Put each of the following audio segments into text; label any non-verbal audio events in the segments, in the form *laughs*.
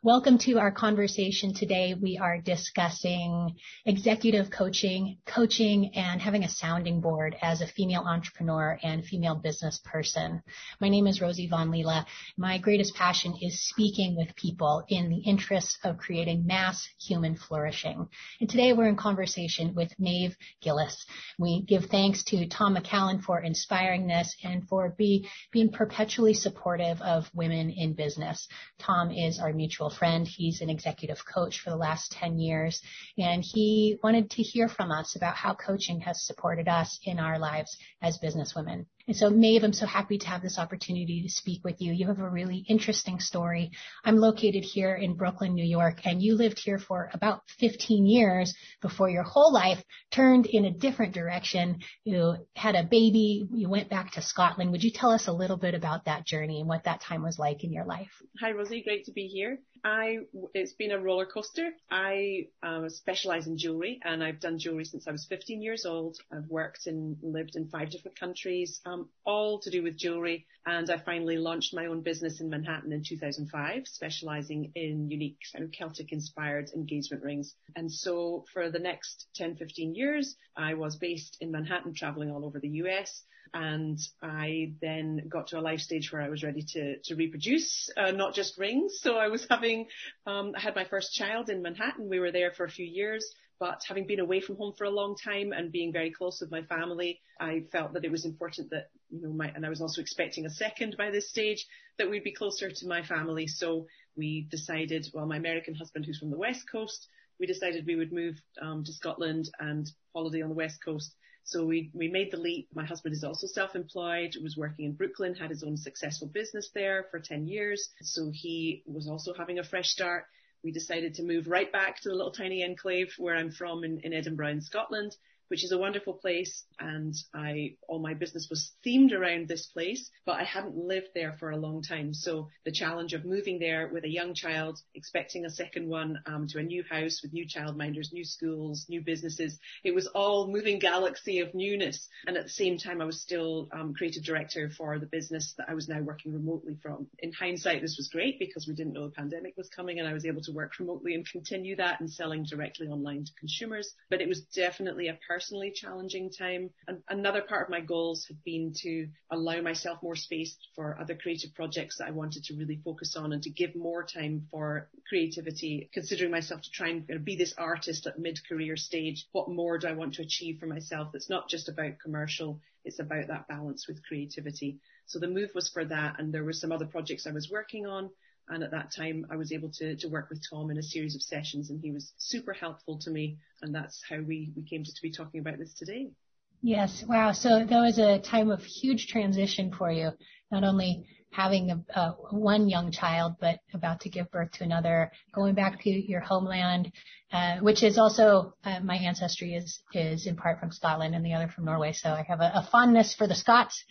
Welcome to our conversation today. We are discussing executive coaching, coaching, and having a sounding board as a female entrepreneur and female business person. My name is Rosie Von Leela. My greatest passion is speaking with people in the interests of creating mass human flourishing. And today we're in conversation with Maeve Gillis. We give thanks to Tom McCallum for inspiring this and for be, being perpetually supportive of women in business. Tom is our mutual friend. He's an executive coach for the last 10 years, and he wanted to hear from us about how coaching has supported us in our lives as businesswomen. And so, Maeve, I'm so happy to have this opportunity to speak with you. You have a really interesting story. I'm located here in Brooklyn, New York, and you lived here for about 15 years before your whole life turned in a different direction. You had a baby, you went back to Scotland. Would you tell us a little bit about that journey and what that time was like in your life? Hi, Rosie. Great to be here. I it's been a roller coaster. I um, specialize in jewelry, and I've done jewelry since I was 15 years old. I've worked and lived in five different countries, um, all to do with jewelry. And I finally launched my own business in Manhattan in 2005, specializing in unique Celtic-inspired engagement rings. And so for the next 10, 15 years, I was based in Manhattan, traveling all over the US and I then got to a life stage where I was ready to to reproduce, uh, not just rings. So I was having, um, I had my first child in Manhattan. We were there for a few years, but having been away from home for a long time and being very close with my family, I felt that it was important that you know my and I was also expecting a second by this stage that we'd be closer to my family. So we decided, well, my American husband who's from the West Coast, we decided we would move um, to Scotland and holiday on the West Coast so we, we made the leap. My husband is also self-employed, was working in Brooklyn, had his own successful business there for 10 years. So he was also having a fresh start. We decided to move right back to the little tiny enclave where I'm from in, in Edinburgh in Scotland which is a wonderful place. And I, all my business was themed around this place, but I hadn't lived there for a long time. So the challenge of moving there with a young child, expecting a second one, um, to a new house with new childminders, new schools, new businesses. It was all moving galaxy of newness. And at the same time, I was still, um, creative director for the business that I was now working remotely from. In hindsight, this was great because we didn't know the pandemic was coming and I was able to work remotely and continue that and selling directly online to consumers. But it was definitely a personal personally challenging time. And another part of my goals had been to allow myself more space for other creative projects that I wanted to really focus on and to give more time for creativity, considering myself to try and be this artist at mid-career stage. What more do I want to achieve for myself? that's not just about commercial. It's about that balance with creativity. So the move was for that. And there were some other projects I was working on. And at that time, I was able to, to work with Tom in a series of sessions and he was super helpful to me. And that's how we, we came to, to be talking about this today. Yes. Wow. So that was a time of huge transition for you, not only having a, one young child, but about to give birth to another, going back to your homeland, uh, which is also uh, my ancestry is is in part from Scotland and the other from Norway. So I have a, a fondness for the Scots.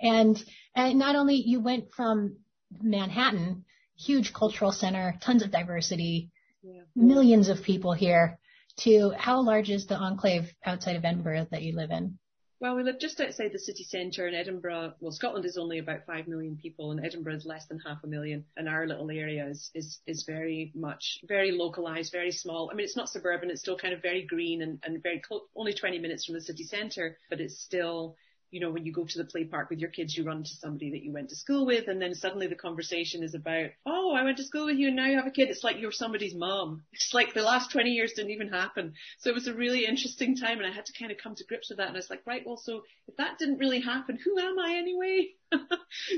And, and not only you went from Manhattan huge cultural center, tons of diversity, yeah. millions of people here, to how large is the enclave outside of Edinburgh that you live in? Well, we live just outside the city centre in Edinburgh. Well, Scotland is only about five million people, and Edinburgh is less than half a million. And our little area is is, is very much very localised, very small. I mean, it's not suburban; it's still kind of very green and, and very close, only 20 minutes from the city centre, but it's still you know, when you go to the play park with your kids, you run into somebody that you went to school with, and then suddenly the conversation is about, oh, I went to school with you, and now you have a kid. It's like you're somebody's mom. *laughs* It's like the last 20 years didn't even happen. So it was a really interesting time, and I had to kind of come to grips with that. And I was like, right, well, so if that didn't really happen, who am I anyway? *laughs* so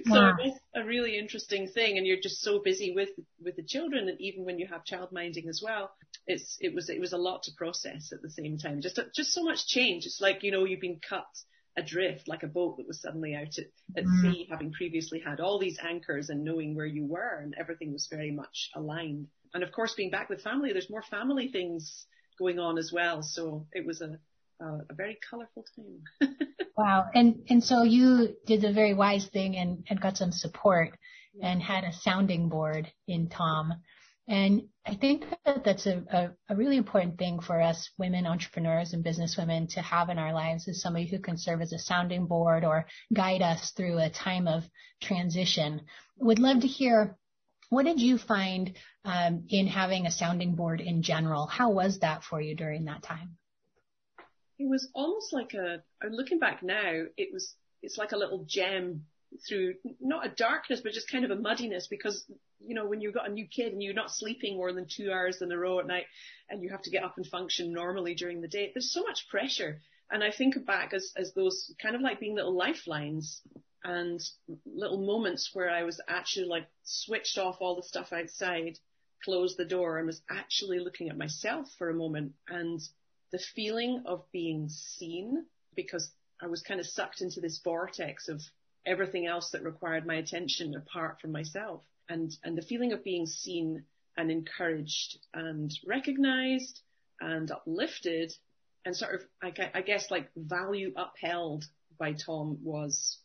wow. it's a really interesting thing, and you're just so busy with with the children, and even when you have child minding as well, it's it was it was a lot to process at the same time. Just just so much change. It's like you know you've been cut adrift like a boat that was suddenly out at, at mm. sea, having previously had all these anchors and knowing where you were and everything was very much aligned. And of course, being back with family, there's more family things going on as well. So it was a, a, a very colorful time. *laughs* wow. And, and so you did the very wise thing and, and got some support and had a sounding board in Tom. And I think that that's a, a, a, really important thing for us women entrepreneurs and businesswomen to have in our lives is somebody who can serve as a sounding board or guide us through a time of transition. Would love to hear What did you find um, in having a sounding board in general? How was that for you during that time? It was almost like a, looking back now, it was, it's like a little gem through not a darkness, but just kind of a muddiness because, you know, when you've got a new kid and you're not sleeping more than two hours in a row at night and you have to get up and function normally during the day, there's so much pressure. And I think back as, as those kind of like being little lifelines and little moments where I was actually like switched off all the stuff outside, closed the door and was actually looking at myself for a moment and the feeling of being seen because I was kind of sucked into this vortex of everything else that required my attention apart from myself. And, and the feeling of being seen and encouraged and recognized and uplifted and sort of, I, I guess like value upheld by Tom was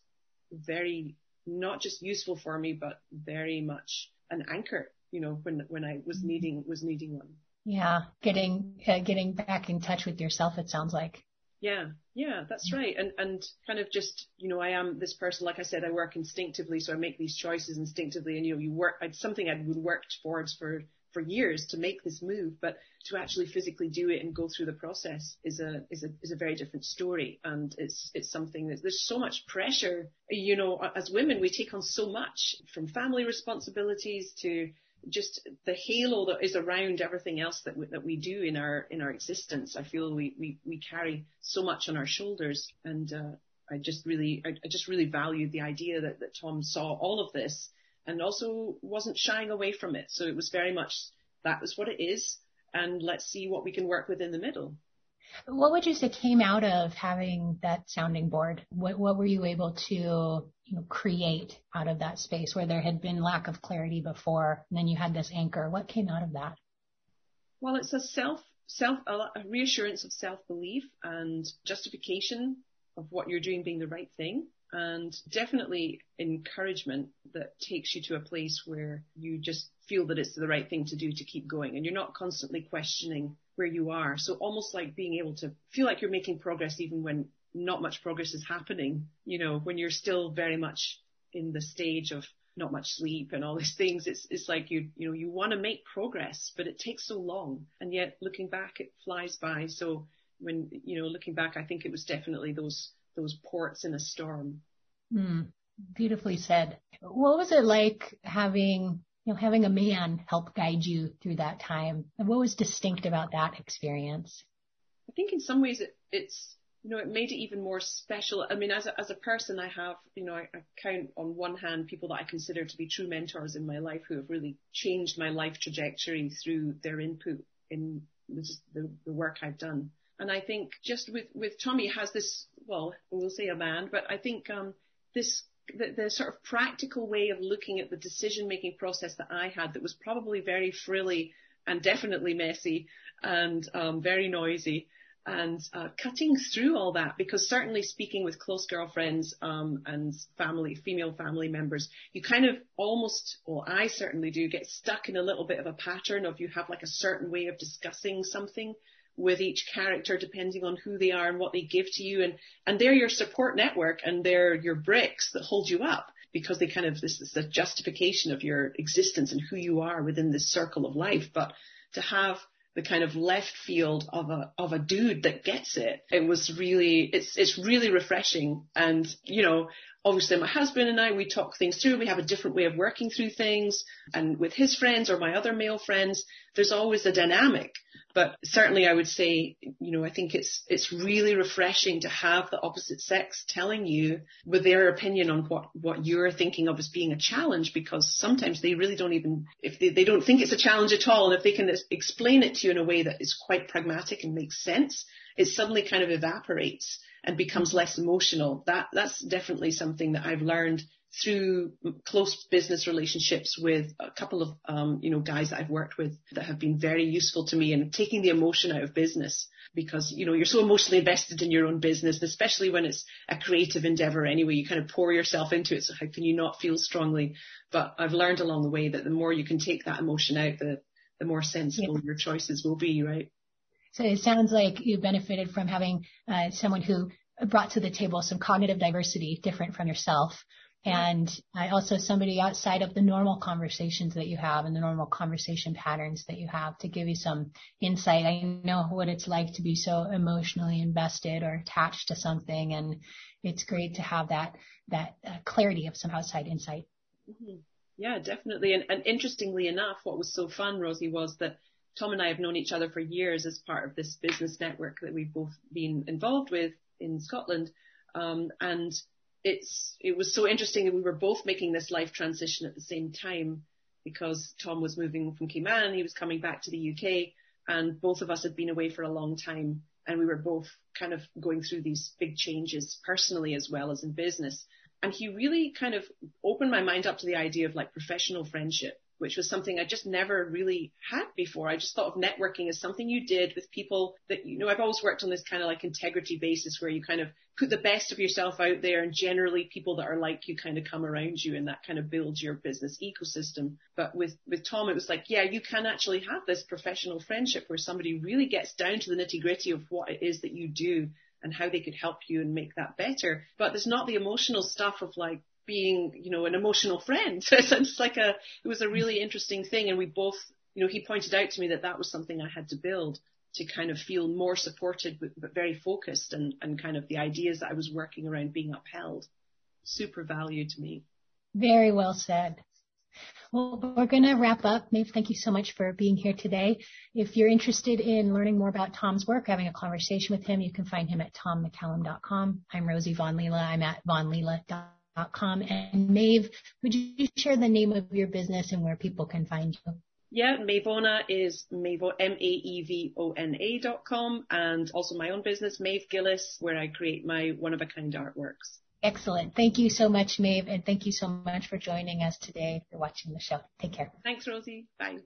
very, not just useful for me, but very much an anchor, you know, when, when I was mm-hmm. needing, was needing one. Yeah. Getting, uh, getting back in touch with yourself, it sounds like. Yeah, yeah, that's right. And and kind of just, you know, I am this person, like I said, I work instinctively, so I make these choices instinctively and you know, you work it's something I'd worked towards for for years to make this move, but to actually physically do it and go through the process is a is a is a very different story. And it's it's something that there's so much pressure. You know, as women we take on so much from family responsibilities to just the halo that is around everything else that we, that we do in our in our existence. I feel we we, we carry so much on our shoulders, and uh, I just really I, I just really valued the idea that that Tom saw all of this and also wasn't shying away from it. So it was very much that was what it is, and let's see what we can work with in the middle. What would you say came out of having that sounding board? What, what were you able to you know, create out of that space where there had been lack of clarity before, and then you had this anchor? What came out of that? Well, it's a self self a reassurance of self belief and justification of what you're doing being the right thing and definitely encouragement that takes you to a place where you just feel that it's the right thing to do to keep going and you're not constantly questioning where you are. So almost like being able to feel like you're making progress even when not much progress is happening, you know, when you're still very much in the stage of not much sleep and all these things. It's, it's like you, you know, you want to make progress, but it takes so long. And yet looking back, it flies by. So when, you know, looking back, I think it was definitely those those ports in a storm. Mm, beautifully said. What was it like having you know having a man help guide you through that time? And what was distinct about that experience? I think in some ways it, it's you know, it made it even more special. I mean, as a, as a person, I have, you know, I, I count on one hand people that I consider to be true mentors in my life who have really changed my life trajectory through their input in the, the, work I've done. And I think just with, with Tommy has this, well, we'll say a man, but I think, um, this, the, the sort of practical way of looking at the decision making process that I had that was probably very frilly and definitely messy and, um, very noisy and uh, cutting through all that because certainly speaking with close girlfriends um, and family, female family members, you kind of almost, well, I certainly do get stuck in a little bit of a pattern of you have like a certain way of discussing something with each character depending on who they are and what they give to you. And and they're your support network and they're your bricks that hold you up because they kind of this is the justification of your existence and who you are within this circle of life. But to have the kind of left field of a of a dude that gets it it was really it's it's really refreshing. And you know obviously my husband and I, we talk things through. We have a different way of working through things. And with his friends or my other male friends, there's always a dynamic. But certainly I would say, you know, I think it's, it's really refreshing to have the opposite sex telling you with their opinion on what, what you're thinking of as being a challenge because sometimes they really don't even, if they, they don't think it's a challenge at all. And if they can explain it to you in a way that is quite pragmatic and makes sense, it suddenly kind of evaporates and becomes less emotional. That that's definitely something that I've learned through close business relationships with a couple of um, you know guys that I've worked with that have been very useful to me in taking the emotion out of business because you know you're so emotionally invested in your own business, especially when it's a creative endeavor anyway. You kind of pour yourself into it, so how can you not feel strongly? But I've learned along the way that the more you can take that emotion out, the the more sensible yeah. your choices will be, right? So it sounds like you benefited from having uh, someone who brought to the table some cognitive diversity different from yourself And also somebody outside of the normal conversations that you have and the normal conversation patterns that you have to give you some insight. I know what it's like to be so emotionally invested or attached to something. And it's great to have that, that uh, clarity of some outside insight. Mm-hmm. Yeah, definitely. And, and interestingly enough, what was so fun, Rosie, was that Tom and I have known each other for years as part of this business network that we've both been involved with in Scotland. Um, and it's, it was so interesting that we were both making this life transition at the same time because Tom was moving from Cayman, he was coming back to the UK, and both of us had been away for a long time, and we were both kind of going through these big changes personally as well as in business. And he really kind of opened my mind up to the idea of like professional friendship which was something I just never really had before. I just thought of networking as something you did with people that, you know, I've always worked on this kind of like integrity basis where you kind of put the best of yourself out there and generally people that are like you kind of come around you and that kind of builds your business ecosystem. But with, with Tom, it was like, yeah, you can actually have this professional friendship where somebody really gets down to the nitty gritty of what it is that you do and how they could help you and make that better. But there's not the emotional stuff of like, being, you know, an emotional friend. *laughs* So it's like a, it was a really interesting thing. And we both, you know, he pointed out to me that that was something I had to build to kind of feel more supported, but, but very focused and, and kind of the ideas that I was working around being upheld. Super value to me. Very well said. Well, we're going to wrap up. Maeve, thank you so much for being here today. If you're interested in learning more about Tom's work, having a conversation with him, you can find him at tommccallum.com. I'm Rosie Von Leela. I'm at vonleela.com com. And Maeve, would you share the name of your business and where people can find you? Yeah, Maevona is Maevo, M-A-E-V-O-N-A dot com and also my own business, Maeve Gillis, where I create my one-of-a-kind artworks. Excellent. Thank you so much, Maeve, and thank you so much for joining us today for watching the show. Take care. Thanks, Rosie. Bye.